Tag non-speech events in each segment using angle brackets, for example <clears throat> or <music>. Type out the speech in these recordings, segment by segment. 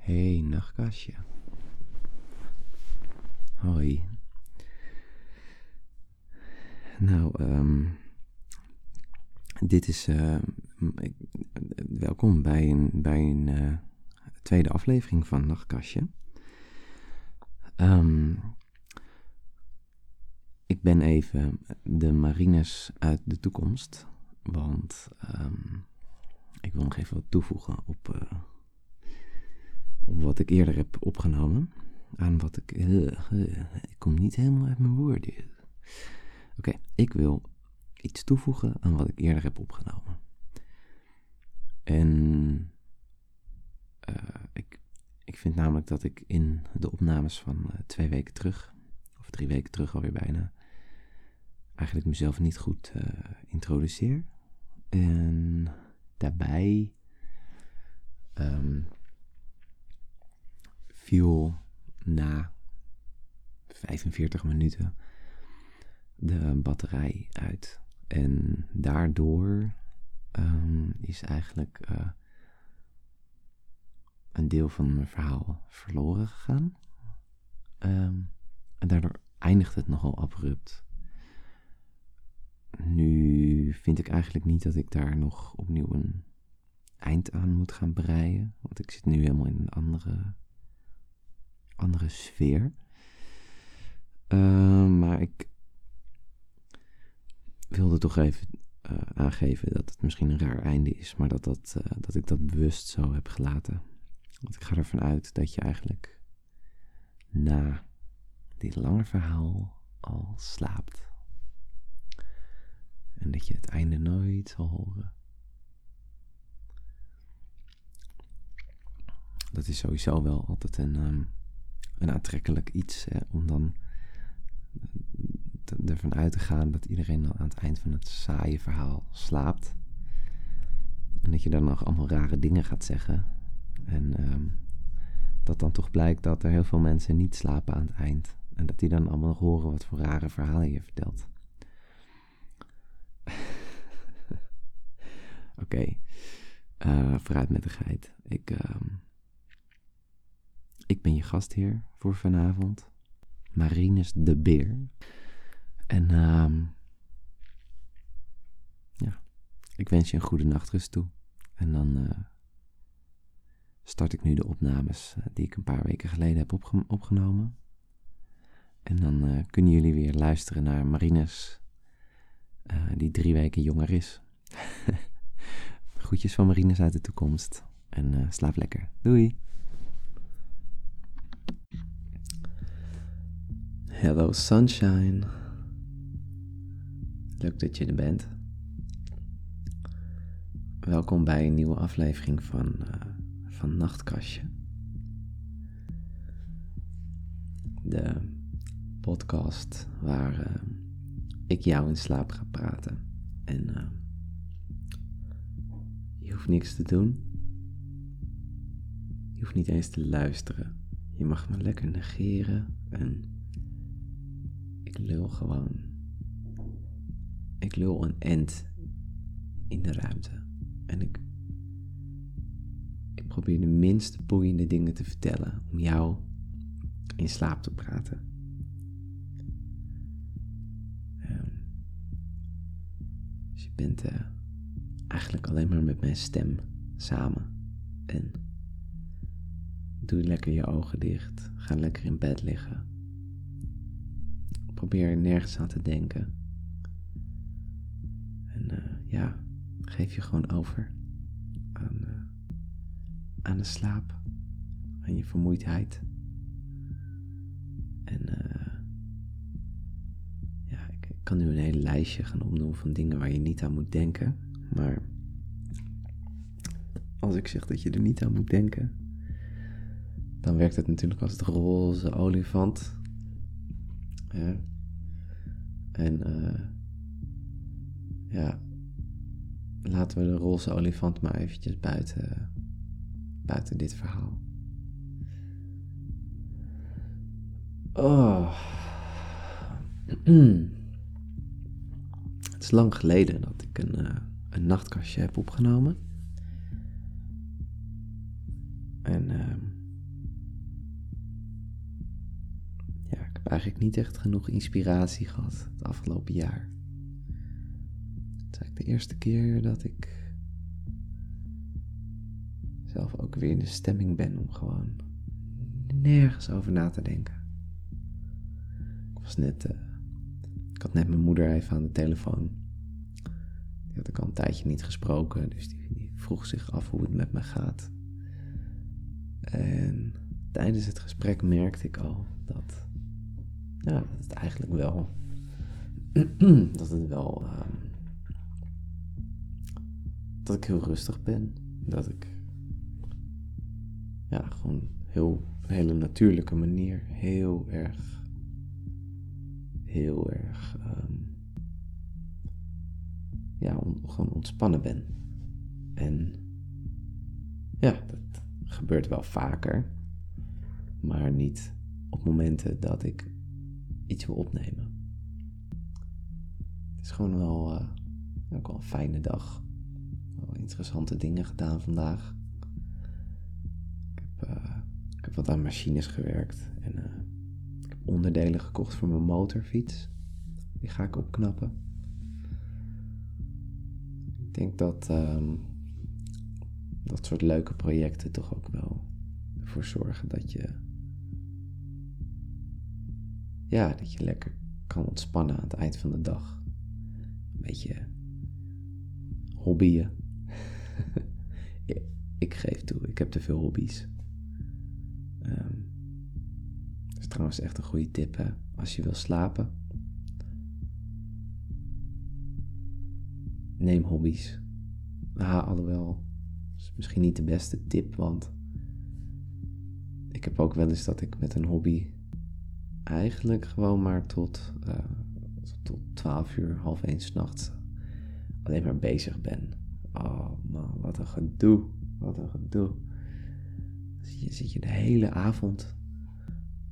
Hey, nachtkastje. Hoi. Nou, ehm dit is. eh, welkom bij een, bij een eh, tweede aflevering van Nachtkastje. Ehm, ik ben even de marines uit de toekomst. Want ehm, ik wil nog even wat toevoegen op, eh, wat ik eerder heb opgenomen. Aan wat ik. eh, eh, ik kom niet helemaal uit mijn woorden. Oké, ik wil iets toevoegen aan wat ik eerder heb opgenomen. En eh, ik, ik vind namelijk dat ik in de opnames van twee weken terug, of drie weken terug alweer bijna, eigenlijk mezelf niet goed introduceer. En daarbij ehm, viel na 45 minuten de batterij uit. En daardoor ehm, is eigenlijk eh, een deel van mijn verhaal verloren gegaan. Ehm, en daardoor eindigt het nogal abrupt. Nu vind ik eigenlijk niet dat ik daar nog opnieuw een eind aan moet gaan breien. Want ik zit nu helemaal in een andere, andere sfeer. Ehm, maar ik wilde toch even eh, aangeven dat het misschien een raar einde is, maar dat, dat, eh, dat ik dat bewust zo heb gelaten. Want ik ga ervan uit dat je eigenlijk na dit lange verhaal al slaapt. En dat je het einde nooit zal horen. Dat is sowieso wel altijd een, ehm, een aantrekkelijk iets, hè, om dan te- ervan uit te gaan dat iedereen dan aan het eind van het saaie verhaal slaapt. En dat je dan nog allemaal rare dingen gaat zeggen. En ehm, dat dan toch blijkt dat er heel veel mensen niet slapen aan het eind. En dat die dan allemaal nog horen wat voor rare verhalen je vertelt. <laughs> Oké, eh, vooruit met de geit. Ik, ehm, ik ben je gastheer voor vanavond. Marinus de Beer. En ehm, ja, ik wens je een goede nachtrust toe. En dan eh, start ik nu de opnames eh, die ik een paar weken geleden heb opge- opgenomen. En dan eh, kunnen jullie weer luisteren naar Marinus, eh, die drie weken jonger is. <laughs> Groetjes van Marinus uit de toekomst. En slaap lekker. Doei! Hello sunshine. Leuk dat je er bent. Welkom bij een nieuwe aflevering van, eh, van Nachtkastje. De podcast waar eh, ik jou in slaap ga praten. En eh, je hoeft niks te doen. Je hoeft niet eens te luisteren. Je mag me lekker negeren en ik lul gewoon. Ik lul een end in de ruimte. En ik, ik probeer de minst boeiende dingen te vertellen om jou in slaap te praten. Ehm, dus je bent eh, eigenlijk alleen maar met mijn stem samen. En doe lekker je ogen dicht. Ga lekker in bed liggen. Probeer nergens aan te denken. En eh, ja, geef je gewoon over aan, eh, aan de slaap, aan je vermoeidheid. En eh, ja, ik, kan nu een hele lijstje gaan opnoemen van dingen waar je niet aan moet denken. Maar als ik zeg dat je er niet aan moet denken, dan werkt het natuurlijk als het roze olifant. Ja. En eh, ja, laten we de roze olifant maar eventjes buiten, buiten dit verhaal. Oh. <clears throat> Het is lang geleden dat ik een, eh, een nachtkastje heb opgenomen. En ehm, eigenlijk niet echt genoeg inspiratie gehad het afgelopen jaar. Het is eigenlijk de eerste keer dat ik zelf ook weer in de stemming ben om gewoon nergens over na te denken. Ik was net, uh, ik had net mijn moeder even aan de telefoon. Die had ik al een tijdje niet gesproken, dus die, die vroeg zich af hoe het met me gaat. En tijdens het gesprek merkte ik al dat, ja, dat het eigenlijk wel, <clears throat> dat het wel, um, dat ik heel rustig ben. Dat ik, ja, gewoon heel, een hele natuurlijke manier, heel erg, heel erg, um, ja, on, gewoon ontspannen ben. En ja, dat gebeurt wel vaker maar niet op momenten dat ik iets wil opnemen. Het is gewoon wel, uh, ook een fijne dag. Wel interessante dingen gedaan vandaag. Ik heb, uh, ik heb wat aan machines gewerkt en uh, ik heb onderdelen gekocht voor mijn motorfiets. Die ga ik opknappen. Ik denk dat um, dat soort leuke projecten toch ook wel ervoor zorgen dat je ja, dat je lekker kan ontspannen aan het eind van de dag. Een beetje hobbyen. <laughs> ik geef toe, ik heb te veel hobby's. Um, dat is trouwens echt een goede tip, hè? Als je wil slapen. Neem hobby's. Ah, alhoewel, is misschien niet de beste tip, want ik heb ook wel eens dat ik met een hobby eigenlijk gewoon maar tot, uh, tot 12 uur, half 1 s'nachts alleen maar bezig ben. Oh man, wat een gedoe. Wat een gedoe. Zit je, zit je de hele avond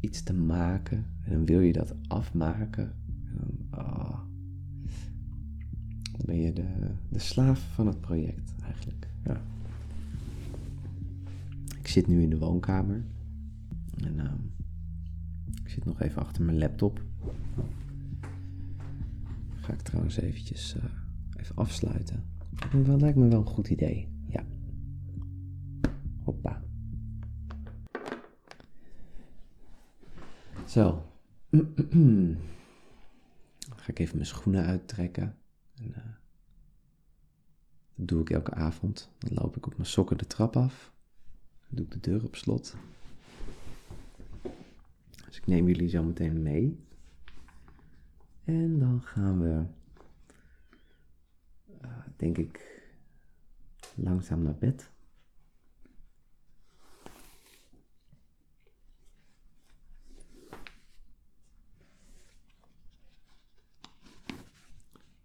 iets te maken en dan wil je dat afmaken. En dan, oh, dan ben je de, de slaaf van het project eigenlijk. Ja. Ik zit nu in de woonkamer. En ik zit nog even achter mijn laptop. Ga ik trouwens eventjes uh, even afsluiten. Dat lijkt me wel een goed idee. Ja. Hoppa. Zo. Dan <clears throat> ga ik even mijn schoenen uittrekken. En, uh, dat doe ik elke avond. Dan loop ik op mijn sokken de trap af. Dan doe ik de deur op slot. Ik neem jullie zo meteen mee. En dan gaan we, uh, denk ik, langzaam naar bed.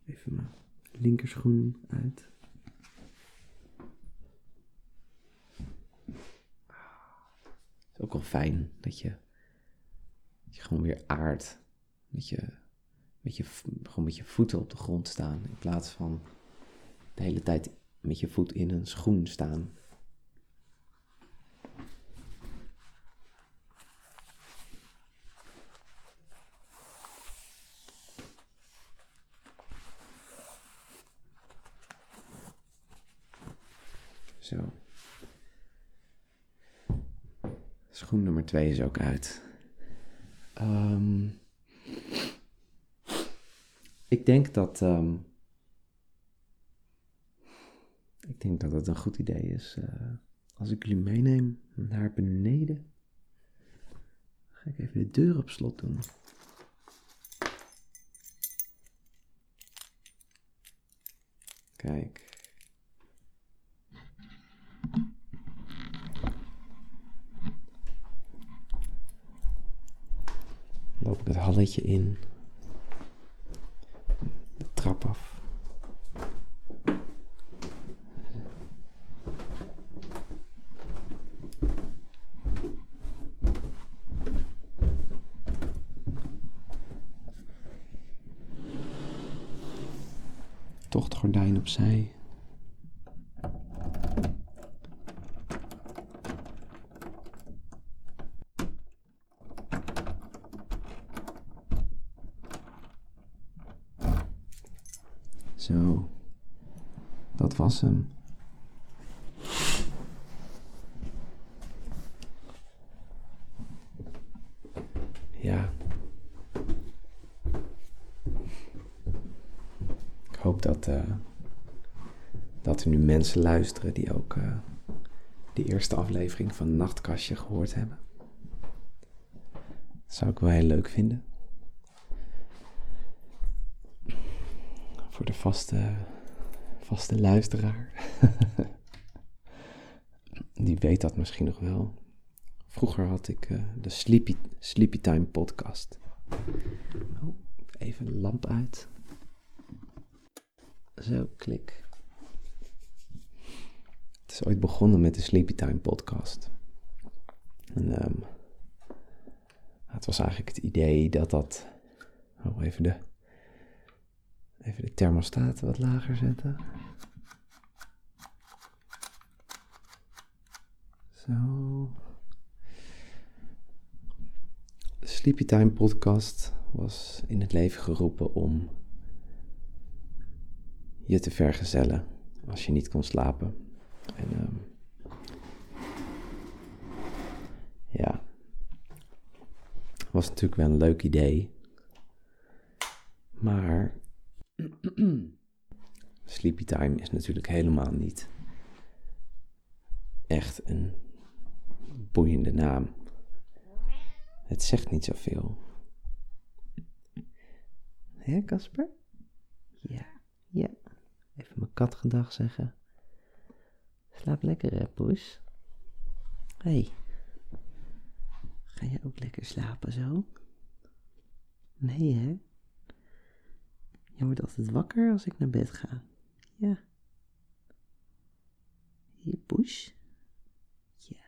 Even mijn linkerschoen uit. Het is ook wel fijn dat je gewoon weer aardt. Dat je met je, gewoon met je voeten op de grond staan. In plaats van de hele tijd met je voet in een schoen staan. Zo. Schoen nummer 2 is ook uit. Um, ik denk dat. Um, ik denk dat het een goed idee is. Uh, als ik jullie meeneem naar beneden. Ga ik even de deur op slot doen. Kijk. loop ik het halletje in. De trap af. Toch het gordijn opzij. Zo. Dat was hem. Ja. Ik hoop dat, uh, dat er nu mensen luisteren die ook uh, de eerste aflevering van Nachtkastje gehoord hebben. Dat zou ik wel heel leuk vinden. Voor de vaste, vaste luisteraar. <laughs> die weet dat misschien nog wel. Vroeger had ik uh, de Sleepy, Sleepy Time podcast. Oh, even de lamp uit. Zo, klik. Het is ooit begonnen met de Sleepy Time podcast. En um, het was eigenlijk het idee dat dat... Oh, even de, even de thermostaat wat lager zetten. Zo. De Sleepy Time podcast was in het leven geroepen om je te vergezellen als je niet kon slapen. En um, ja, was natuurlijk wel een leuk idee. Maar Sleepy Time is natuurlijk helemaal niet echt een boeiende naam. Het zegt niet zoveel. Hé, Casper? Ja, ja. Even mijn kat gedag zeggen. Slaap lekker, hè, poes? Hé. Hey. Ga je ook lekker slapen zo? Nee, hè? Je wordt altijd wakker als ik naar bed ga. Ja. Je poes? Ja.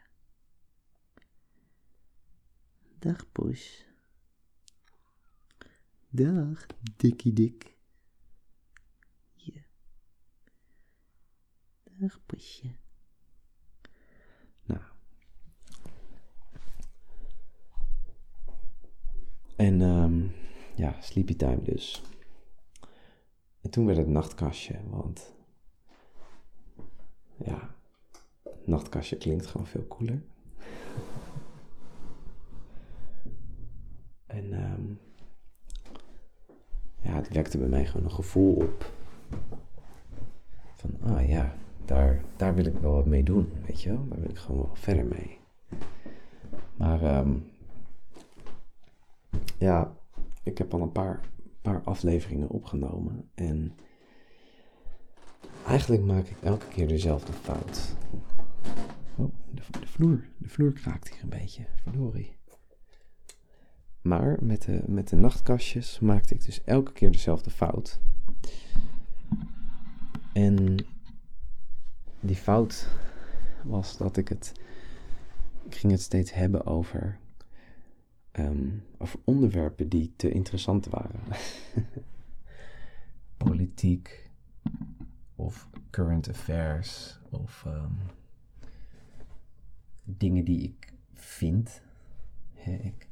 Dag, poes. Dag, dikkie dik. Ja. Dag, poesje. Nou. En um, ja, sleepy time dus. En toen werd het nachtkastje, want ja, nachtkastje klinkt gewoon veel cooler. <laughs> en um, ja, het wekte bij mij gewoon een gevoel op. Van, ah ja, daar, daar wil ik wel wat mee doen, weet je wel. Daar wil ik gewoon wel verder mee. Maar um, ja, ik heb al een paar, paar afleveringen opgenomen. En eigenlijk maak ik elke keer dezelfde fout. Oh, de, de vloer, de vloer kraakt hier een beetje, verdorie. Maar met de, met de nachtkastjes maakte ik dus elke keer dezelfde fout. En die fout was dat ik het. Ik ging het steeds hebben over. Um, over onderwerpen die te interessant waren. <laughs> Politiek. Of current affairs. Of um, dingen die ik vind. ik,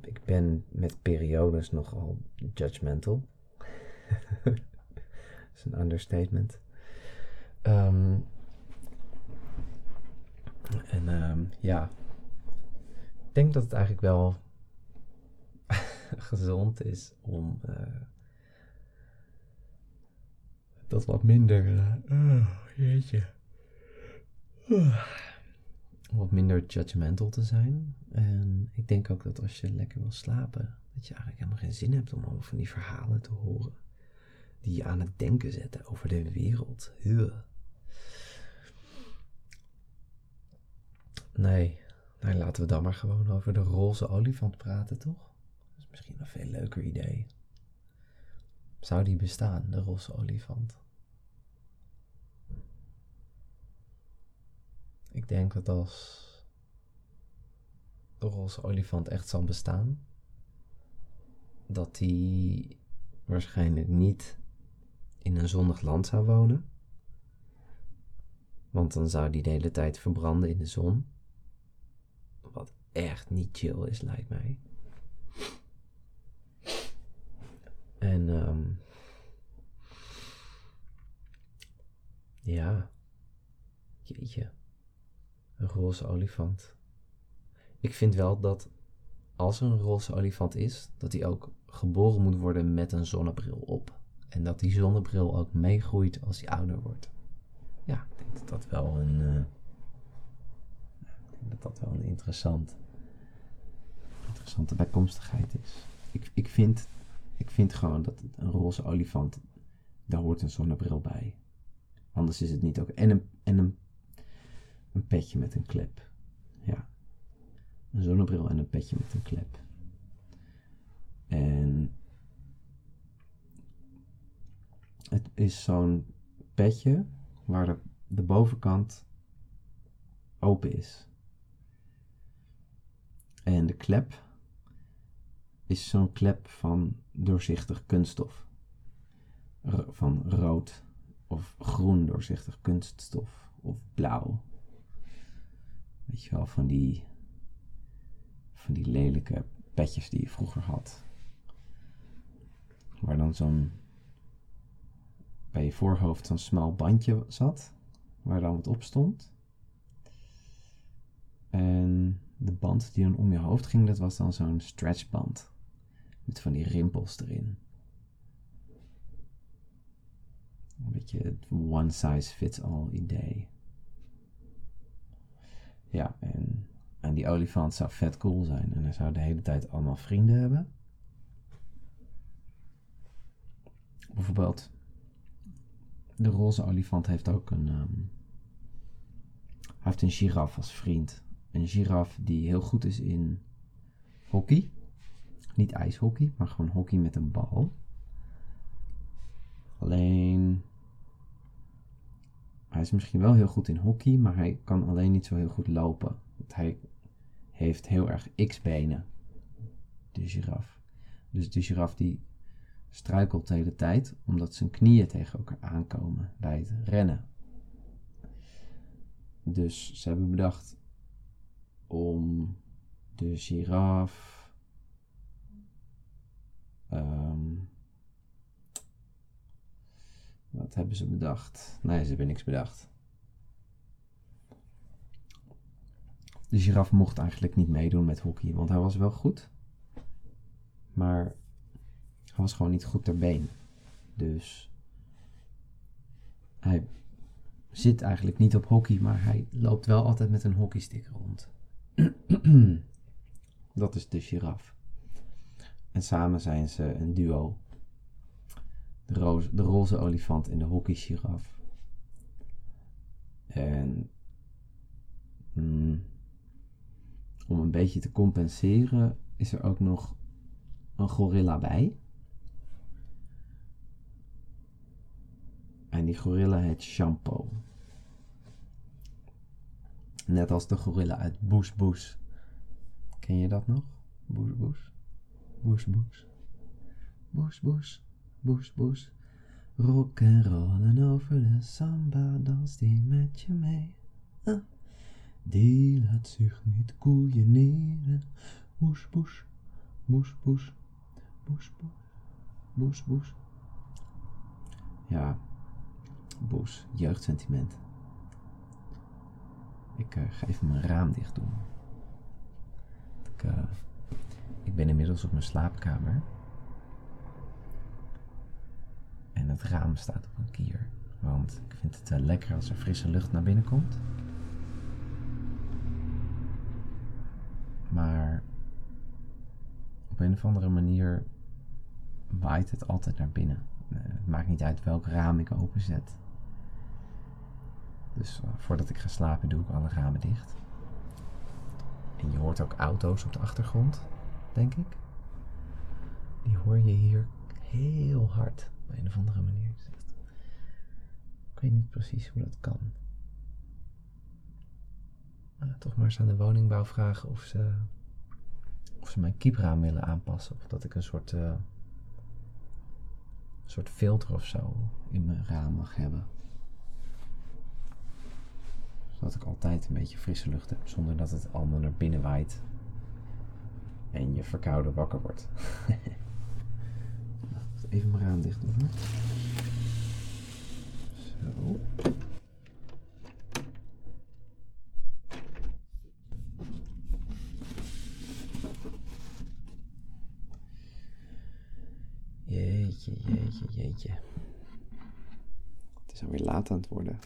ik ben met periodes nogal judgmental. <laughs> Dat is een understatement. Um, en ja, denk dat het eigenlijk wel <laughs> gezond is om uh, dat wat minder. Uh, jeetje. Wat minder judgmental te zijn. En ik denk ook dat als je lekker wil slapen, dat je eigenlijk helemaal geen zin hebt om over van die verhalen te horen. Die je aan het denken zetten over de wereld. Nee, nou, laten we dan maar gewoon over de roze olifant praten, toch? Dat is misschien een veel leuker idee. Zou die bestaan, de roze olifant? Ik denk dat als de roze olifant echt zal bestaan, dat die waarschijnlijk niet in een zonnig land zou wonen. Want dan zou die de hele tijd verbranden in de zon. Wat echt niet chill is, lijkt mij. En ehm, ja, jeetje, een roze olifant. Ik vind wel dat als er een roze olifant is, dat hij ook geboren moet worden met een zonnebril op. En dat die zonnebril ook meegroeit als hij ouder wordt. Ja, ik denk dat dat wel een. Ik dat dat wel een interessant, interessante bijkomstigheid is. Ik, ik, vind, ik vind gewoon dat een roze olifant, daar hoort een zonnebril bij. Anders is het niet ook. En een, en een, een petje met een klep. Ja. Een zonnebril en een petje met een klep. En het is zo'n petje waar de, de bovenkant open is. En de klep is zo'n klep van doorzichtig kunststof. van rood of groen doorzichtig kunststof of blauw. Weet je wel, van die, van die lelijke petjes die je vroeger had. Waar dan zo'n bij je voorhoofd zo'n smal bandje zat, waar dan wat op stond. En de band die dan om je hoofd ging, dat was dan zo'n stretchband. Met van die rimpels erin. Een beetje het one size fits all idee. Ja, en, en die olifant zou vet cool zijn. En hij zou de hele tijd allemaal vrienden hebben. Bijvoorbeeld, de roze olifant heeft ook een. Um, heeft een giraf als vriend. Een giraf die heel goed is in hockey. Niet ijshockey, maar gewoon hockey met een bal. Alleen. Hij is misschien wel heel goed in hockey, maar hij kan alleen niet zo heel goed lopen. Want hij heeft heel erg x-benen. De giraf. Dus de giraf die struikelt de hele tijd omdat zijn knieën tegen elkaar aankomen bij het rennen. Dus ze hebben bedacht om de giraf. Um, wat hebben ze bedacht? Nee, ze hebben niks bedacht. De giraf mocht eigenlijk niet meedoen met hockey, want hij was wel goed. Maar hij was gewoon niet goed ter been. Dus hij zit eigenlijk niet op hockey, maar hij loopt wel altijd met een hockeystick rond. <clears throat> Dat is de giraf. En samen zijn ze een duo. De, roze, de roze olifant en de hockey giraf. En mm, om een beetje te compenseren is er ook nog een gorilla bij. En die gorilla heet Shampoo. Net als de gorilla uit Boes Boes. Ken je dat nog? Boes Boes. Boes Boes. Boes Boes. Boes Boes. Rock en rollen over de samba, dans die met je mee. Ah. Die laat zich niet koeieneren. Boes Boes. Boes Boes. Boes Boes. Boes Boes. Ja, Boos, jeugdsentiment. Ik uh, ga even mijn raam dicht doen. Ik, uh, ik ben inmiddels op mijn slaapkamer. En het raam staat op een kier. Want ik vind het wel lekker als er frisse lucht naar binnen komt. Maar op een of andere manier waait het altijd naar binnen. Het maakt niet uit welk raam ik openzet. Dus uh, voordat ik ga slapen doe ik alle ramen dicht. En je hoort ook auto's op de achtergrond, denk ik. Die hoor je hier heel hard op een of andere manier. Ik weet niet precies hoe dat kan. Toch maar eens aan de woningbouw vragen of ze, of ze mijn kiepraam willen aanpassen. Of dat ik een soort, uh, soort filter of zo in mijn raam mag hebben zodat ik altijd een beetje frisse lucht heb, zonder dat het allemaal naar binnen waait en je verkouden wakker wordt. <laughs> even mijn raam dicht doen. Zo. Jeetje, jeetje, jeetje. Het is alweer laat aan het worden.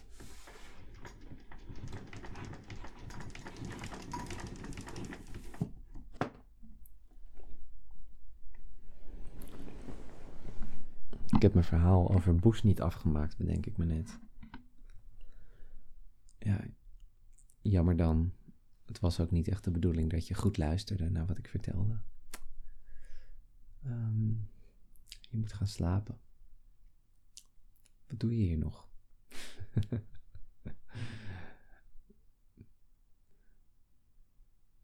Ik heb mijn verhaal over Bush niet afgemaakt, bedenk ik me net. Ja, jammer dan. Het was ook niet echt de bedoeling dat je goed luisterde naar wat ik vertelde. Ehm, je moet gaan slapen. Wat doe je hier nog? <laughs>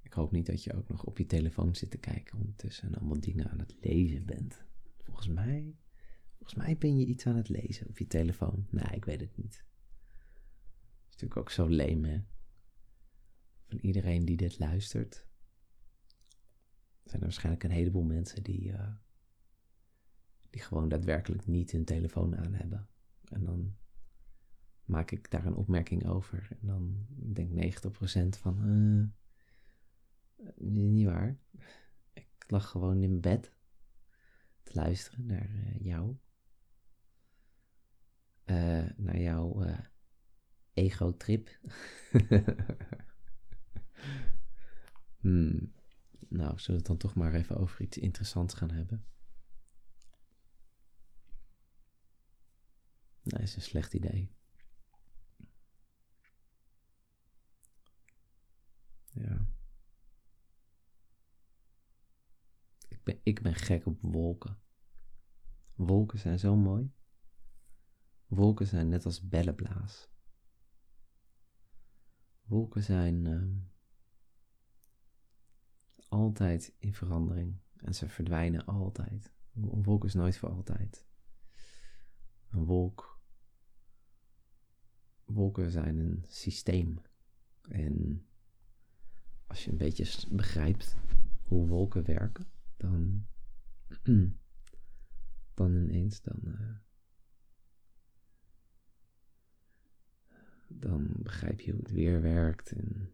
ik hoop niet dat je ook nog op je telefoon zit te kijken ondertussen en allemaal dingen aan het lezen bent. Volgens mij Volgens mij ben je iets aan het lezen op je telefoon. Nee, ik weet het niet. Is natuurlijk ook zo leem, hè? Van iedereen die dit luistert. Zijn er waarschijnlijk een heleboel mensen die, uh, die gewoon daadwerkelijk niet hun telefoon aan hebben. En dan maak ik daar een opmerking over. En dan denkt 90% van, uh, niet waar. Ik lag gewoon in bed te luisteren naar jou. Uh, naar jouw uh, ego-trip. <laughs> hmm. Nou, zullen we het dan toch maar even over iets interessants gaan hebben? Nee, is een slecht idee. Ja. Ik ben, ik ben gek op wolken. Wolken zijn zo mooi. Wolken zijn net als bellenblaas. Wolken zijn uh, altijd in verandering en ze verdwijnen altijd. Een wolk is nooit voor altijd. Een wolk. Wolken zijn een systeem. En als je een beetje begrijpt hoe wolken werken, dan, <clears throat> dan ineens dan. Uh, dan begrijp je hoe het weer werkt. En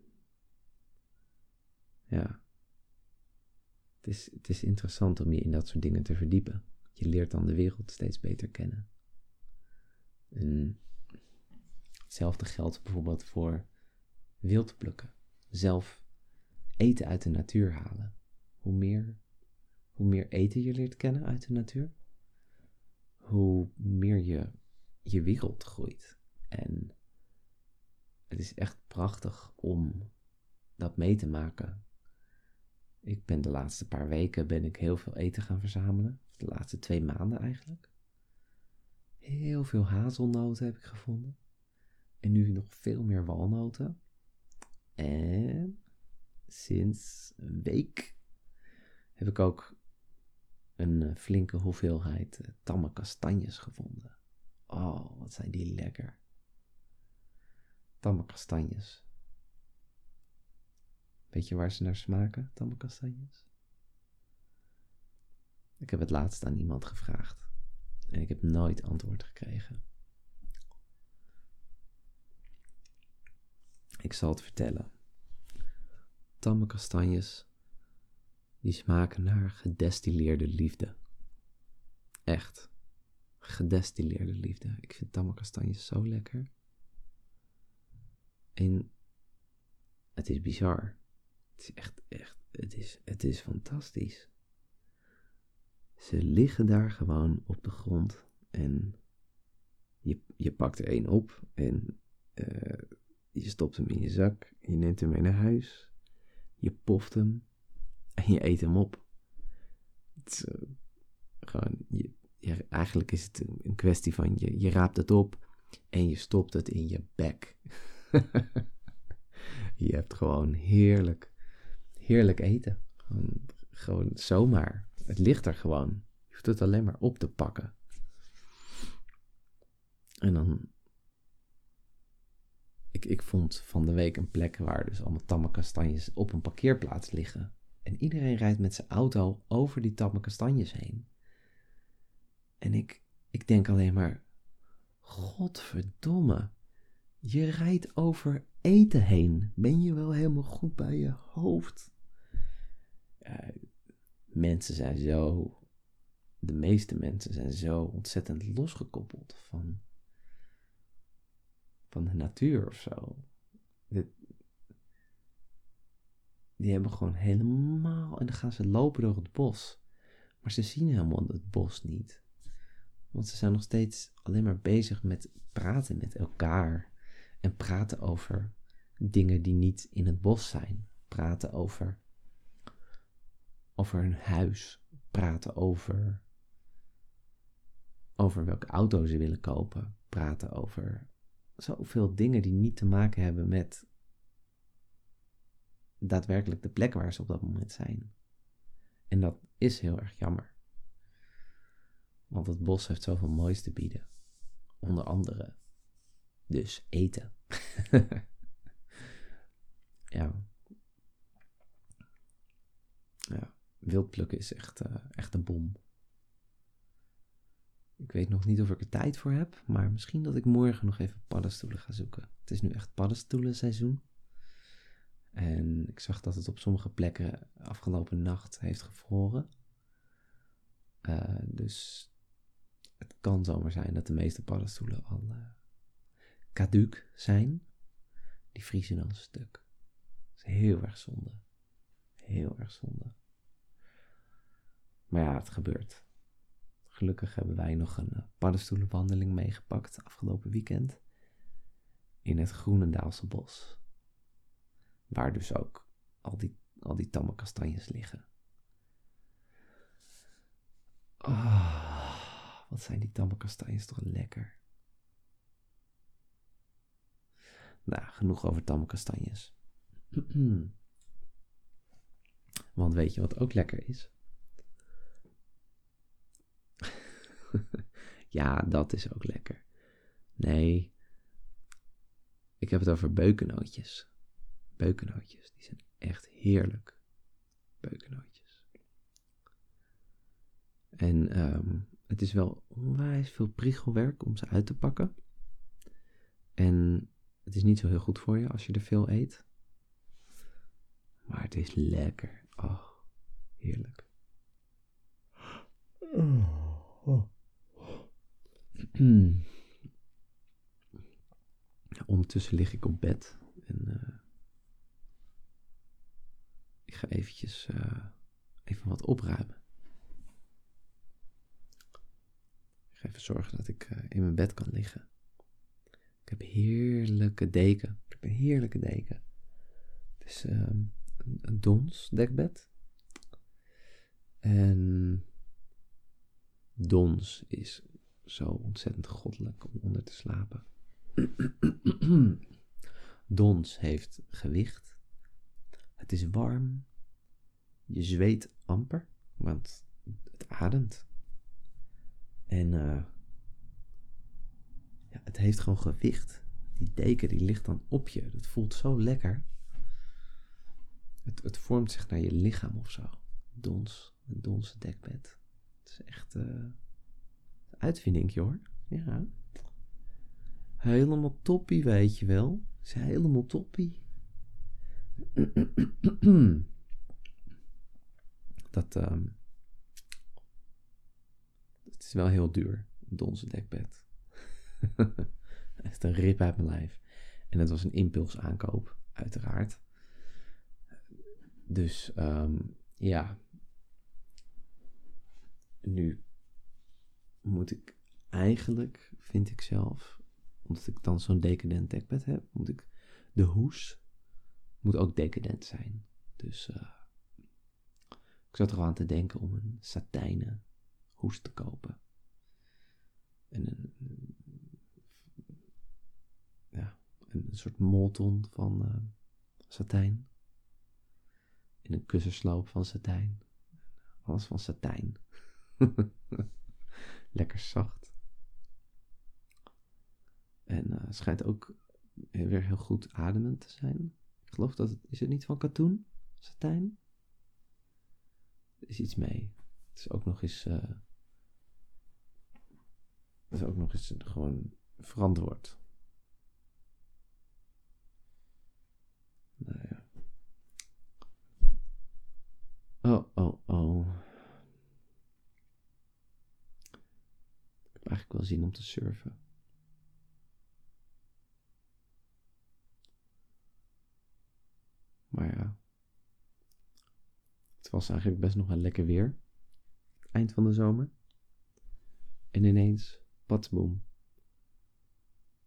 ja, het is, het is interessant om je in dat soort dingen te verdiepen. Je leert dan de wereld steeds beter kennen. En hetzelfde geldt bijvoorbeeld voor wild plukken. Zelf eten uit de natuur halen. Hoe meer, hoe meer eten je leert kennen uit de natuur, hoe meer je je wereld groeit. En het is echt prachtig om dat mee te maken. Ik ben de laatste paar weken ben ik heel veel eten gaan verzamelen. De laatste twee maanden eigenlijk. Heel veel hazelnoten heb ik gevonden. En nu nog veel meer walnoten. En sinds een week heb ik ook een eh, flinke hoeveelheid eh, tamme kastanjes gevonden. Oh, wat zijn die lekker tamme kastanjes. Weet je waar ze naar smaken, tamme kastanjes? Ik heb het laatst aan iemand gevraagd en ik heb nooit antwoord gekregen. Ik zal het vertellen. Tamme kastanjes, die smaken naar gedestilleerde liefde. Echt, gedestilleerde liefde. Ik vind tamme kastanjes zo lekker. En het is bizar. Het is echt, echt, het is, het is fantastisch. Ze liggen daar gewoon op de grond en je, je pakt er één op en uh, je stopt hem in je zak, je neemt hem mee naar huis, je poft hem en je eet hem op. Het uh, gewoon, je, eigenlijk is het een, een kwestie van je, je raapt het op en je stopt het in je bek. <laughs> je hebt gewoon heerlijk, heerlijk eten. Gewoon, zomaar. Het ligt er gewoon. Je hoeft het alleen maar op te pakken. En dan. Ik, ik vond van de week een plek waar dus allemaal tamme kastanjes op een parkeerplaats liggen. En iedereen rijdt met zijn auto over die tamme kastanjes heen. En ik, ik denk alleen maar, godverdomme, je rijdt over eten heen. Ben je wel helemaal goed bij je hoofd? mensen zijn zo, de meeste mensen zijn zo ontzettend losgekoppeld van, van de natuur of zo. die hebben gewoon helemaal, en dan gaan ze lopen door het bos. Maar ze zien helemaal het bos niet. Want ze zijn nog steeds alleen maar bezig met praten met elkaar. En praten over dingen die niet in het bos zijn. Praten over, over hun huis. Praten over, over welke auto ze willen kopen. Praten over zoveel dingen die niet te maken hebben met daadwerkelijk de plek waar ze op dat moment zijn. En dat is heel erg jammer. Want het bos heeft zoveel moois te bieden. Onder andere dus eten. <laughs> ja. Ja, wildplukken is echt, uh, echt een bom. Ik weet nog niet of ik er tijd voor heb, maar misschien dat ik morgen nog even paddenstoelen ga zoeken. Het is nu echt paddenstoelenseizoen. En ik zag dat het op sommige plekken afgelopen nacht heeft gevroren. Uh, dus het kan zomaar zijn dat de meeste paddenstoelen al uh, caduc zijn. Die vriezen dan stuk. Dat is heel erg zonde. Heel erg zonde. Maar ja, het gebeurt. Gelukkig hebben wij nog een uh, paddenstoelenwandeling meegepakt afgelopen weekend. In het Groenendaalse bos. Waar dus ook al die, al die tamme kastanjes liggen. Oh, wat zijn die tamme kastanjes toch lekker. Nou, genoeg over tamme kastanjes. <clears throat> Want weet je wat ook lekker is? <laughs> ja, dat is ook lekker. Nee, ik heb het over beukennootjes. Beukennootjes, die zijn echt heerlijk. Beukennootjes. En um, het is wel onwijs veel priegelwerk om ze uit te pakken. En het is niet zo heel goed voor je als je er veel eet. Maar het is lekker. Oh, heerlijk. <clears throat> Ondertussen lig ik op bed en uh, ik ga eventjes uh, even wat opruimen. Ik ga even zorgen dat ik uh, in mijn bed kan liggen. Ik heb heerlijke deken. Ik heb een heerlijke deken. Het is een, een dons dekbed. En dons is zo ontzettend goddelijk om onder te slapen. <clears throat> dons heeft gewicht. Het is warm. Je zweet amper, want het ademt. En uh, ja, het heeft gewoon gewicht. Die deken die ligt dan op je. Dat voelt zo lekker. Het, het vormt zich naar je lichaam of zo. Dons, een donse dekbed. Het is echt uh, een uitvinding, hoor. Ja. Helemaal toppie, weet je wel. Het is helemaal toppie. <clears throat> dat, um, het is wel heel duur, een donse dekbed. Echt een rip uit mijn lijf. En het was een impuls aankoop, uiteraard. Dus um, ja. Nu moet ik eigenlijk, vind ik zelf, omdat ik dan zo'n decadent dekbed heb, moet ik de hoes moet ook decadent zijn. Dus uh, ik zat er al aan te denken om een satijnen hoes te kopen. En een, een soort molton van uh, satijn. In een kussensloop van satijn. Alles van satijn. <laughs> Lekker zacht. En uh, schijnt ook weer heel goed ademend te zijn geloof dat het, is het niet van katoen? Satijn? Er is iets mee. Het is ook nog eens uh, Dat is ook nog eens gewoon verantwoord. Nou ja. Oh, oh, oh. Ik heb eigenlijk wel zin om te surfen. Maar ja. Het was eigenlijk best nog een lekker weer. Eind van de zomer. En ineens, patsboom.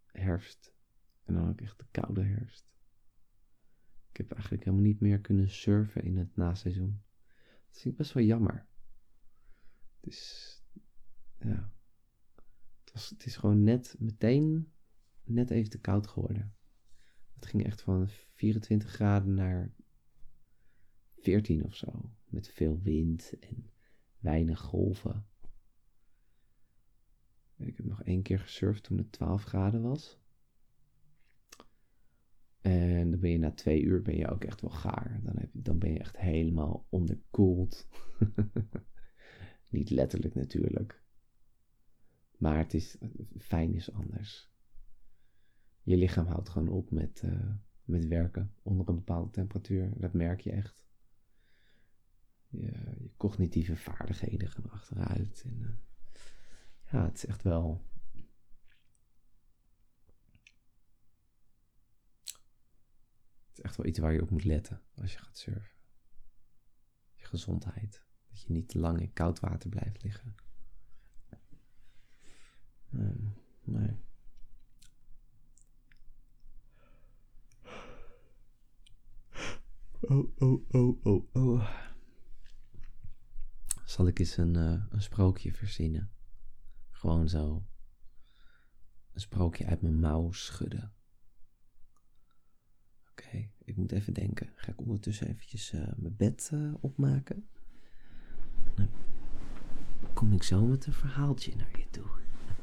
Herfst. En dan ook echt de koude herfst. Ik heb eigenlijk helemaal niet meer kunnen surfen in het naseizoen. Dat vind ik best wel jammer. Het is, ja. Het, is gewoon net, meteen, net even te koud geworden. Het ging echt van 24 graden naar 14 of zo. Met veel wind en weinig golven. Ik heb nog één keer gesurfd toen het 12 graden was. En dan ben je na twee uur ben je ook echt wel gaar. Dan, heb dan ben je echt helemaal onderkoeld. <laughs> Niet letterlijk natuurlijk. Maar het is, fijn is anders. Je lichaam houdt gewoon op met, uh, met werken onder een bepaalde temperatuur. Dat merk je echt. Je, je cognitieve vaardigheden gaan achteruit. En, uh, ja, het is echt wel is echt wel iets waar je op moet letten als je gaat surfen. Je gezondheid. Dat je niet te lang in koud water blijft liggen. Um, nee. Oh, oh, oh, oh, oh. Zal ik eens een, uh, een sprookje verzinnen? Gewoon zo. Een sprookje uit mijn mouw schudden. Oké, ik moet even denken. Ga ik ondertussen eventjes uh, mijn bed uh, opmaken. Dan kom ik zo met een verhaaltje naar je toe.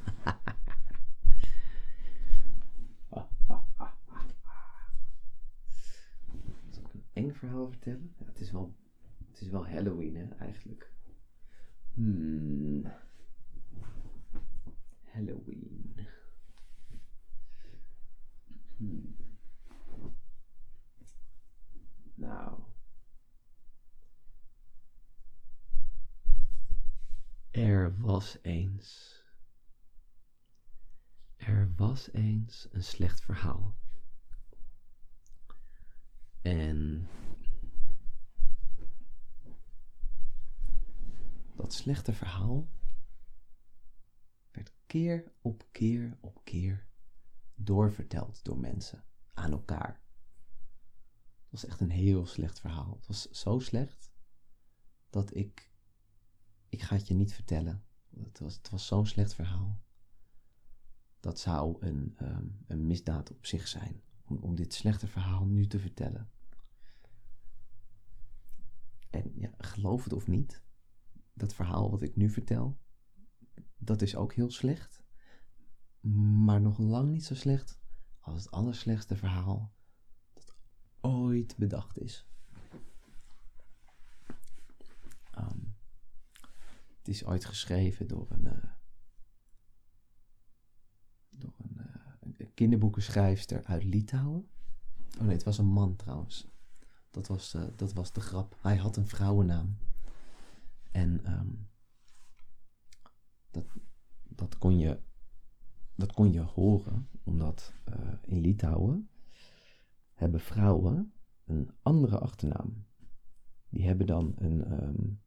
<laughs> Zal ik een eng verhaal vertellen? Ja, het, is wel, het is wel Halloween, hè, eigenlijk. Hmm. Halloween. Hmm. Nou. Er was eens. Er was eens een slecht verhaal. En dat slechte verhaal werd keer op keer op keer doorverteld door mensen aan elkaar was echt een heel slecht verhaal. Het was zo slecht dat ik. Ik ga het je niet vertellen. Het was, het was zo'n slecht verhaal. Dat zou een, um, een misdaad op zich zijn. Om, dit slechte verhaal nu te vertellen. En ja, geloof het of niet, dat verhaal wat ik nu vertel, dat is ook heel slecht. Maar nog lang niet zo slecht als het allerslechtste verhaal ooit bedacht is. Um, het is ooit geschreven door een, uh, door een, uh, een, kinderboekenschrijfster uit Litouwen. Oh nee, het was een man trouwens. Dat was, uh, dat was de grap. Hij had een vrouwennaam. En um, dat, dat, kon je, dat kon je horen, omdat in Litouwen hebben vrouwen een andere achternaam. Die hebben dan een, um,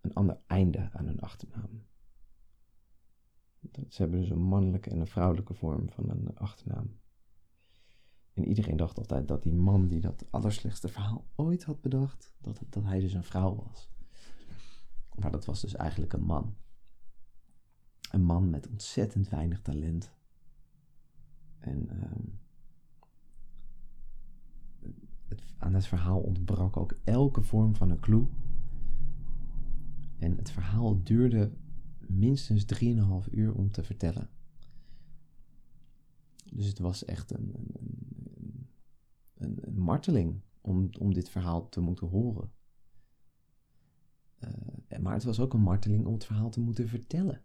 een ander einde aan hun achternaam. Ze hebben dus een mannelijke en een vrouwelijke vorm van een achternaam. En iedereen dacht altijd dat die man die dat allerslechtste verhaal ooit had bedacht, dat, dat hij dus een vrouw was. Maar dat was dus eigenlijk een man. Een man met ontzettend weinig talent. En um, aan het verhaal ontbrak ook elke vorm van een clue. En het verhaal duurde minstens 3,5 uur om te vertellen. Dus het was echt een, een, een, marteling om, om dit verhaal te moeten horen. Uh, maar het was ook een marteling om het verhaal te moeten vertellen.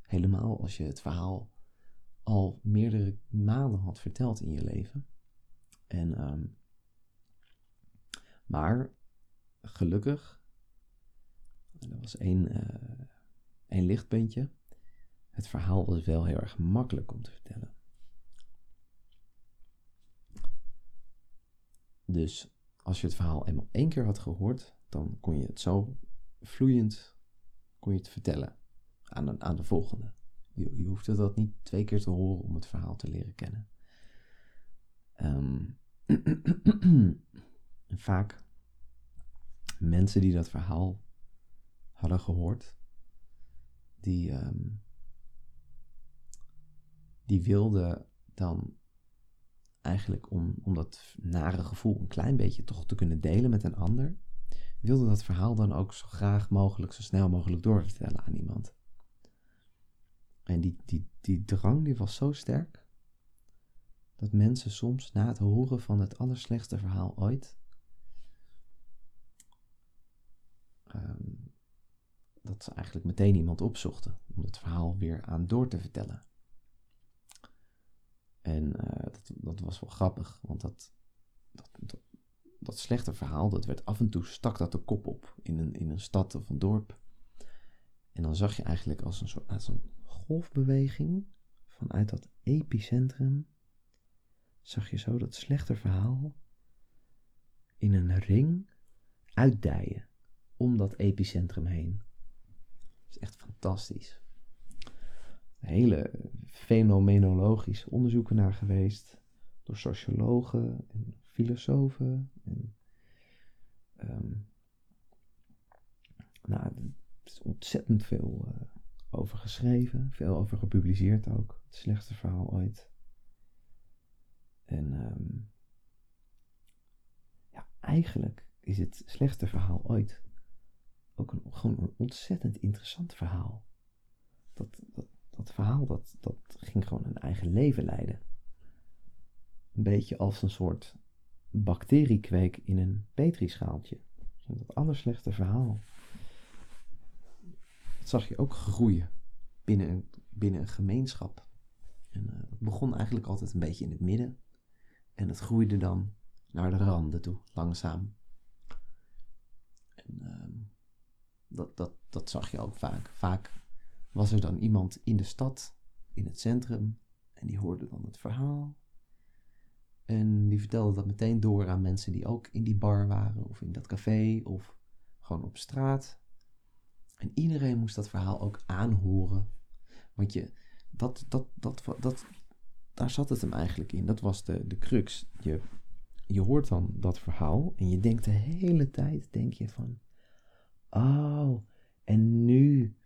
Helemaal als je het verhaal al meerdere maanden had verteld in je leven. En, ehm, maar gelukkig, er was één, uh, één lichtpuntje. Het verhaal was wel heel erg makkelijk om te vertellen. Dus als je het verhaal eenmaal één keer had gehoord, dan kon je het zo vloeiend kon je het vertellen aan de, aan de volgende. Je, je hoefde dat niet twee keer te horen om het verhaal te leren kennen. Um, <clears throat> vaak mensen die dat verhaal hadden gehoord, die, um, die wilden dan eigenlijk om, om dat nare gevoel een klein beetje toch te kunnen delen met een ander, wilde dat verhaal dan ook zo graag mogelijk, zo snel mogelijk doorvertellen aan iemand. En die, die, die drang die was zo sterk, dat mensen soms na het horen van het allerslechtste verhaal ooit, ehm, dat ze eigenlijk meteen iemand opzochten om het verhaal weer aan door te vertellen. En uh, dat, dat, was wel grappig, want dat, dat, dat, dat, slechte verhaal, dat werd af en toe stak dat de kop op in een, in een stad of een dorp. En dan zag je eigenlijk als een soort als een golfbeweging vanuit dat epicentrum, zag je zo dat slechte verhaal in een ring uitdijen om dat epicentrum heen. Is echt fantastisch hele fenomenologische onderzoeken naar geweest. Door sociologen en filosofen. En, um, nou, er is ontzettend veel uh, over geschreven. Veel over gepubliceerd ook. Het slechtste verhaal ooit. En um, ja, eigenlijk is het slechtste verhaal ooit ook een, gewoon een ontzettend interessant verhaal. Dat, dat, dat verhaal, dat, dat ging gewoon een eigen leven leiden. Een beetje als een soort bacteriekweek in een petrischaaltje. Dat allerslechte verhaal. Dat zag je ook groeien binnen een, binnen een gemeenschap. En het begon eigenlijk altijd een beetje in het midden. En het groeide dan naar de randen toe, langzaam. En uh, dat, dat, dat zag je ook vaak. Vaak was er dan iemand in de stad, in het centrum, en die hoorde dan het verhaal. En die vertelde dat meteen door aan mensen die ook in die bar waren, of in dat café, of gewoon op straat. En iedereen moest dat verhaal ook aanhoren. Want je, dat, dat, dat, dat, daar zat het hem eigenlijk in. Dat was de, de crux. Je, je hoort dan dat verhaal en je denkt de hele tijd, denk je van, oh, en nu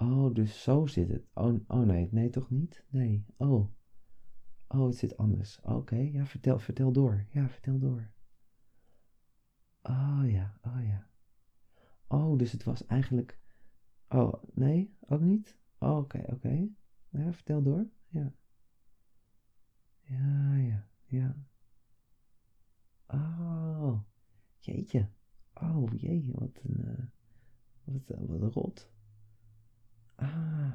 Oh, dus zo zit het. Oh, oh nee, nee toch niet? Nee. Oh. Oh, het zit anders. Oké, ja, vertel, vertel door. Ja, vertel door. Oh ja, oh ja. Oh, dus het was eigenlijk. Oh, nee, ook niet? Oh, oké, oké. Ja, vertel door. Ja. Ja, ja, ja. Oh, jeetje. Oh, jee, wat een. Uh, wat, wat rot. Ah,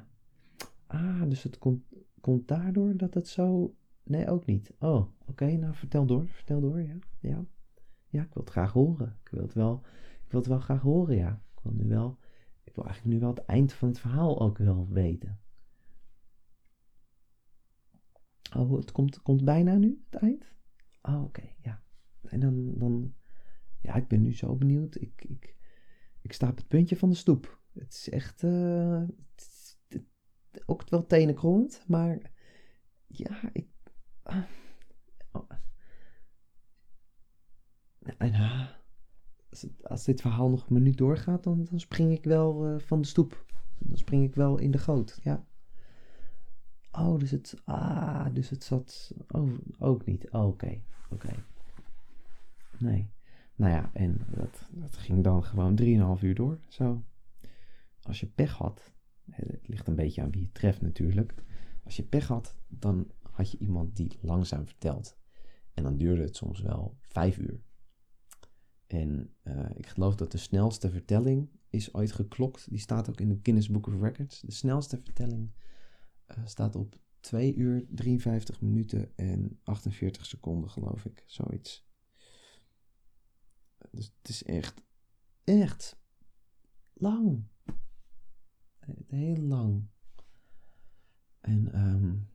ah dus het komt, komt daardoor dat het zo... Nee, ook niet. Oh, oké, nou vertel door, vertel door, ja. Ja, ja ik wil het graag horen. Ik wil het wel, ik wil het wel graag horen, ja. Ik wil nu wel, ik wil eigenlijk nu wel het eind van het verhaal ook wel weten. Oh, het komt, komt bijna nu, het eind? Oh, oké, ja. En dan, dan, ja, ik ben nu zo benieuwd. Ik, ik, ik sta op het puntje van de stoep. Het is echt uh, het, ook wel maar ja, ik. Uh, oh. uh, als, als, dit verhaal nog een minuut doorgaat, dan, dan spring ik wel uh, van de stoep. Dan spring ik wel in de goot, ja. Oh, dus het. Ah, dus het zat. Oh, ook niet. Oké, oké. Nee. Nou ja, en dat, dat ging dan gewoon 3,5 uur door, zo als je pech had, het ligt een beetje aan wie je treft natuurlijk. Als je pech had, dan had je iemand die langzaam vertelt. En dan duurde het soms wel vijf uur. En uh, ik geloof dat de snelste vertelling is ooit geklokt. Die staat ook in de Guinness Book of Records. De snelste vertelling uh, staat op 2 uur 53 minuten en 48 seconden, geloof ik. Zoiets. Dus het is echt, echt lang. Heel lang. En um,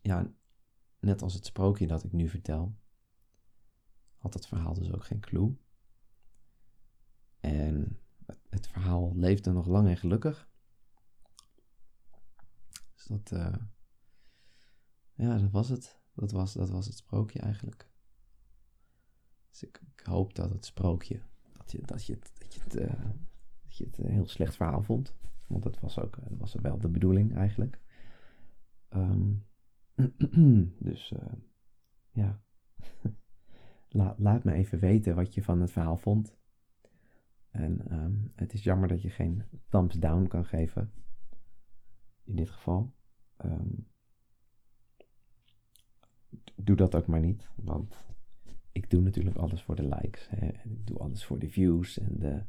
ja, net als het sprookje dat ik nu vertel, had het verhaal dus ook geen clue. En het verhaal leefde nog lang en gelukkig. Dus dat, uh, ja, dat was het. Dat was, dat was het sprookje eigenlijk. Dus ik, hoop dat het sprookje, dat je, dat je, dat je, het, uh, dat je het een heel slecht verhaal vond. Want dat was ook dat was wel de bedoeling eigenlijk. Um, <clears throat> dus uh, ja, <laughs> La, laat me even weten wat je van het verhaal vond. En um, het is jammer dat je geen thumbs down kan geven. In dit geval. Um, doe dat ook maar niet. Want ik doe natuurlijk alles voor de likes. Hè, en ik doe alles voor de views en de.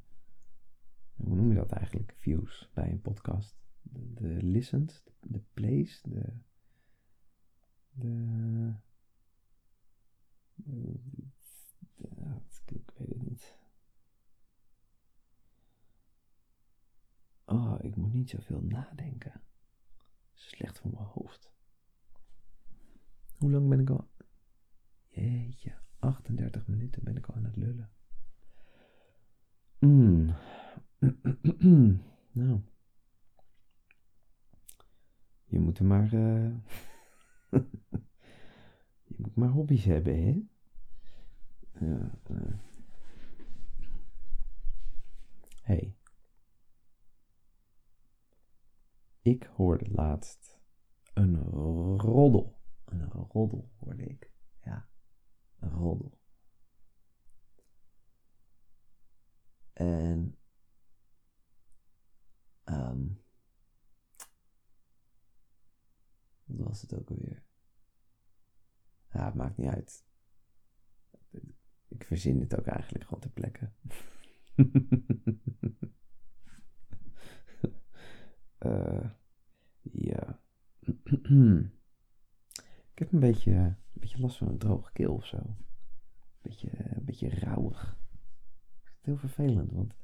Hoe noem je dat eigenlijk? Views bij een podcast. De, de listens, de, plays. De. de, de ik weet het niet. Oh, ik moet niet zoveel nadenken. Slecht voor mijn hoofd. Hoe lang ben ik al? Jeetje, 38 minuten ben ik al aan het lullen. Mm. <clears throat> nou. Je moet er maar. Uh... <laughs> je moet maar hobby's hebben, hè? Ja. Uh... Hey. Ik hoorde laatst een roddel. Een roddel hoorde ik. Roddel. En um, wat was het ook alweer? Ja, het maakt niet uit. Ik verzin het ook eigenlijk gewoon ter plekke. uh, <laughs> ja. <clears throat> ik heb een beetje, een beetje last van een droge keel of zo. Een beetje, een beetje rauwig. Heel vervelend, want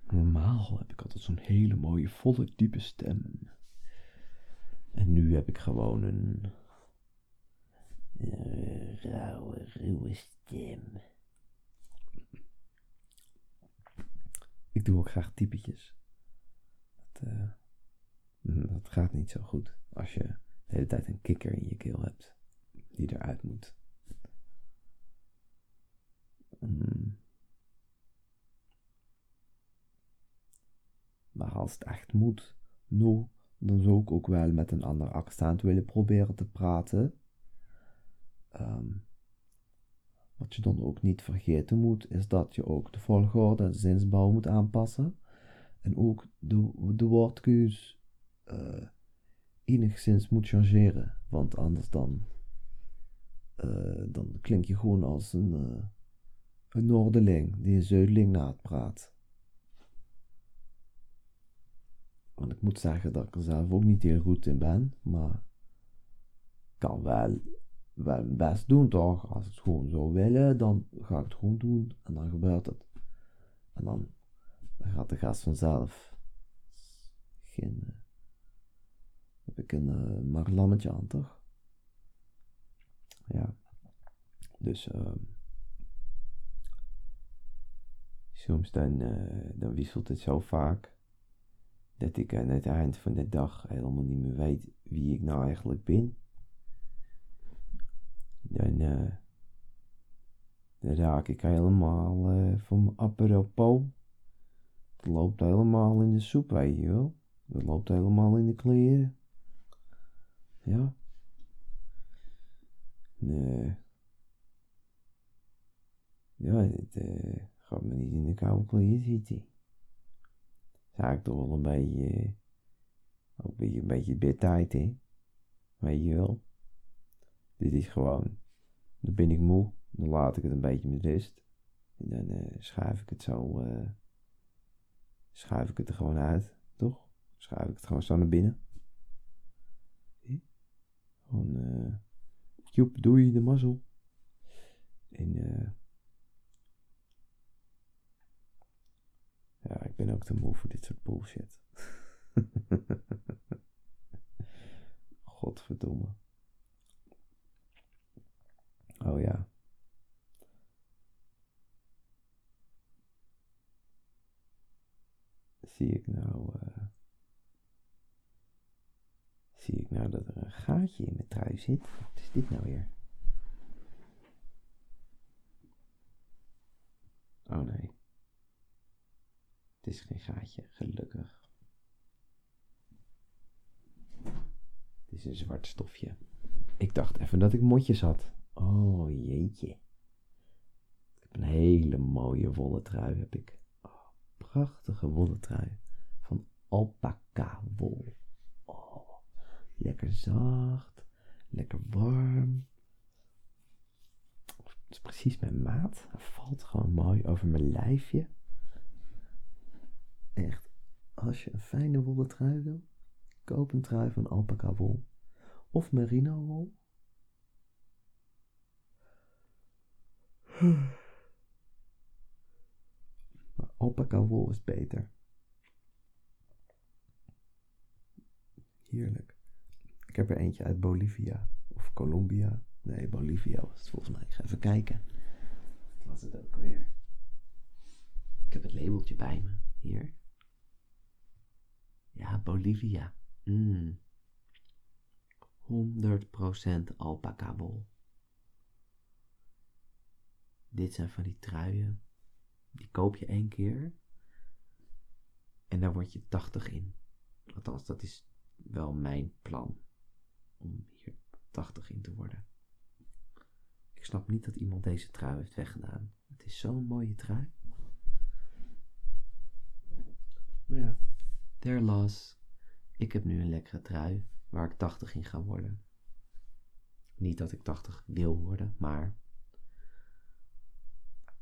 normaal heb ik altijd zo'n hele mooie, volle, diepe stem. En nu heb ik gewoon een uh, rauwe, ruwe stem. Ik doe ook graag typetjes. Dat, uh, dat gaat niet zo goed als je de hele tijd een kikker in je keel hebt die eruit moet. Mm. Maar als het echt moet, nou, dan zou ik ook wel met een ander accent willen proberen te praten. Um, wat je dan ook niet vergeten moet, is dat je ook de volgorde en zinsbouw moet aanpassen. En ook de, de woordkeus uh, enigszins moet changeren. Want anders dan, uh, dan klink je gewoon als een, uh, een Noorderling die een Zuideling praat. Want ik moet zeggen dat ik er zelf ook niet heel goed in ben, maar kan wel, wel mijn best doen toch. Als ik het gewoon zou willen, dan ga ik het gewoon doen en dan gebeurt het. En dan, dan gaat de gast vanzelf. Geen, heb ik een uh, aan, toch? Ja. Dus, uh, soms dan, uh, dan wisselt het zo vaak dat ik aan het eind van de dag helemaal niet meer weet wie ik nou eigenlijk ben. Dan, uh, dan raak ik helemaal uh, van mijn apropos. Het loopt helemaal in de soep, weet je wel. Loopt helemaal in de kleren. Ja. Nee. Ja, het uh, gaat me niet in de koude kleren zitten. Zou ik toch wel een beetje, ook een beetje, een bedtijd, hè. Weet je wel. Dit is gewoon, dan ben ik moe, dan laat ik het een beetje met rust. En dan uh, schuif ik het zo schuif ik het er gewoon uit, toch? Schuif ik het gewoon zo naar binnen. Gewoon, uh, joep, doei, de mazzel. En, uh, ja, ik ben ook te moe voor dit soort bullshit. <laughs> Godverdomme. Oh ja. Zie ik nou. Uh, zie ik nou dat er een gaatje in mijn trui zit? Wat is dit nou weer? Oh nee. Het is geen gaatje, gelukkig. Het is een zwart stofje. Ik dacht even dat ik motjes had. Oh jeetje. Ik heb een hele mooie wollen trui heb ik. Oh, prachtige wollen trui. Van alpaca wol. Lekker zacht. Lekker warm. Het is precies mijn maat. Hij valt gewoon mooi over mijn lijfje. Echt, als je een fijne wollen trui wil, koop een trui van alpaca wol of merino wol. Maar alpaca wol is beter. Heerlijk. Ik heb er eentje uit Bolivia of Colombia. Nee, Bolivia was het volgens mij. Ik ga even kijken. Wat was het ook weer? Ik heb het labeltje bij me. Hier. Ja, Bolivia. Mm. 100% alpaca wol. Dit zijn van die truien. Die koop je één keer. En daar word je 80 in. Althans, dat is wel mijn plan. Om hier 80 in te worden. Ik snap niet dat iemand deze trui heeft weggedaan. Het is zo'n mooie trui. Maar ja, there loss. Ik heb nu een lekkere trui waar ik 80 in ga worden. Niet dat ik 80 wil worden, maar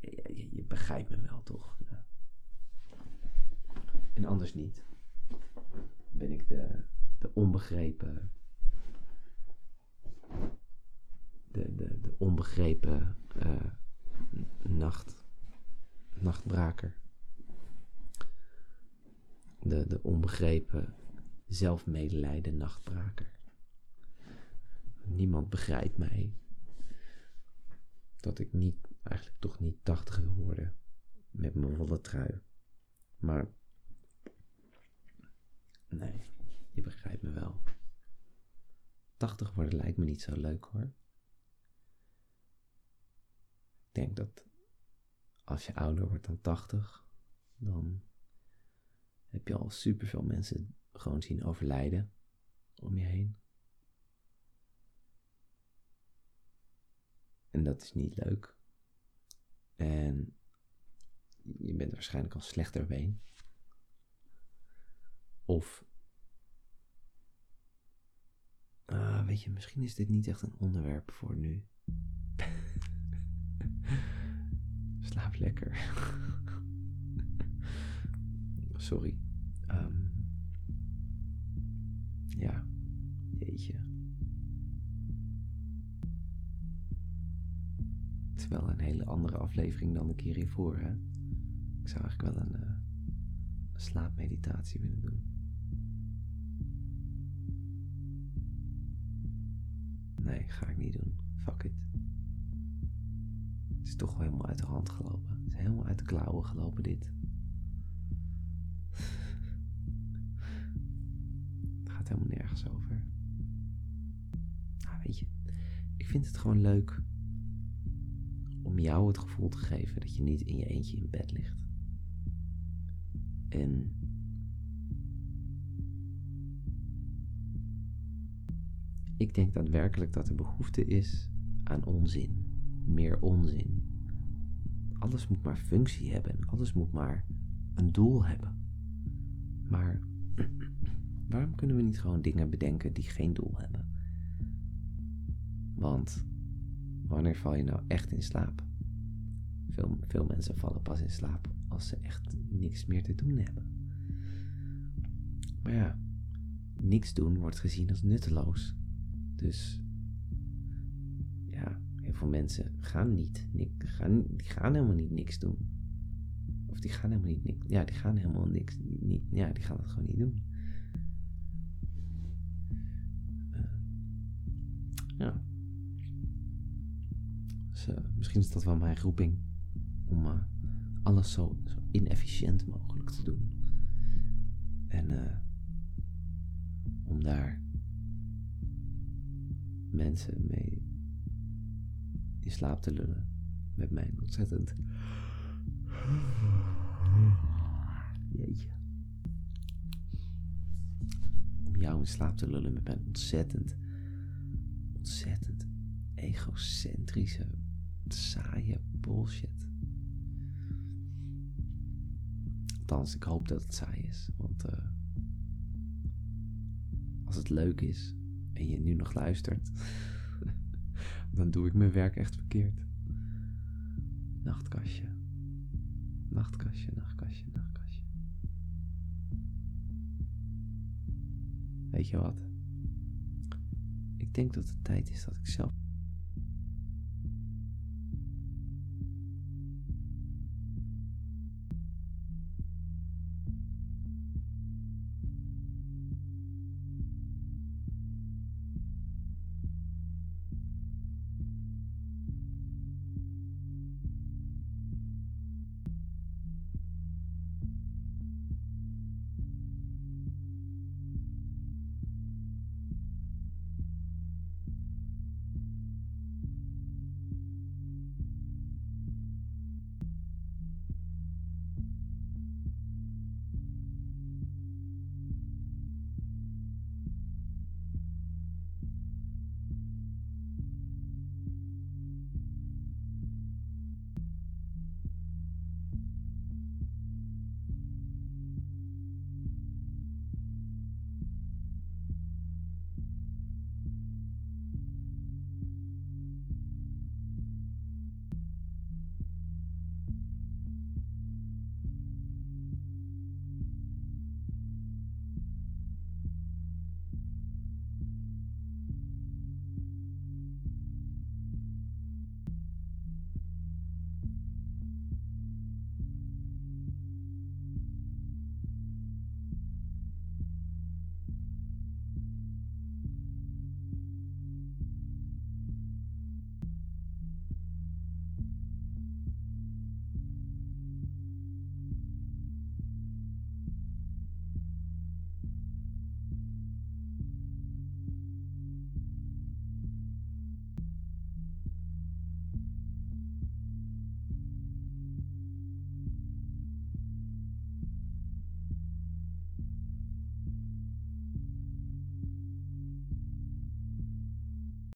je, je begrijpt me wel toch? Ja. En anders niet. Ben ik de, de onbegrepen. De, de, onbegrepen uh, nacht, nachtbraker. De, de onbegrepen zelfmedelijden nachtbraker. Niemand begrijpt mij. Dat ik niet, eigenlijk toch niet 80 wil worden met mijn wollen trui. Maar, nee, je begrijpt me wel. 80 worden lijkt me niet zo leuk hoor. Ik denk dat als je ouder wordt dan 80, dan heb je al superveel mensen gewoon zien overlijden om je heen. En dat is niet leuk. En je bent waarschijnlijk al slechter been. Of, uh, weet je, misschien is dit niet echt een onderwerp voor nu. <laughs> Slaap lekker. <laughs> Sorry. Um, ja, jeetje. Het is wel een hele andere aflevering dan de keer hiervoor, hè? Ik zou eigenlijk wel een, uh, een slaapmeditatie willen doen. Nee, ga ik niet doen. Fuck it. Het is toch helemaal uit de hand gelopen. Het is helemaal uit de klauwen gelopen, dit. helemaal nergens over. Nou, weet je, ik vind het gewoon leuk om jou het gevoel te geven dat je niet in je eentje in bed ligt. En ik denk daadwerkelijk dat er behoefte is aan onzin, meer onzin. Alles moet maar functie hebben, alles moet maar een doel hebben. Maar <clears throat> Waarom kunnen we niet gewoon dingen bedenken die geen doel hebben? Want wanneer val je nou echt in slaap? Veel, veel mensen vallen pas in slaap als ze echt niks meer te doen hebben. Maar ja, niks doen wordt gezien als nutteloos. Dus ja, heel veel mensen gaan niet, gaan, die gaan helemaal niet niks doen. Of die gaan helemaal niet niks, ja, die gaan helemaal niks, niet, ja, die gaan het gewoon niet doen. Uh, ja. Dus, uh, misschien is dat wel mijn roeping om uh, alles zo, zo, inefficiënt mogelijk te doen. En om daar mensen mee in slaap te lullen. Met mij ontzettend. Jeetje. Om jou in slaap te lullen met mijn ontzettend, ontzettend egocentrische, saaie bullshit. Althans, ik hoop dat het saai is. Want uh, als het leuk is en je nu nog luistert, <laughs> dan doe ik mijn werk echt verkeerd. Nachtkastje. Nachtkastje, nachtkastje, nachtkastje. Weet je wat? Ik denk dat het tijd is dat ik zelf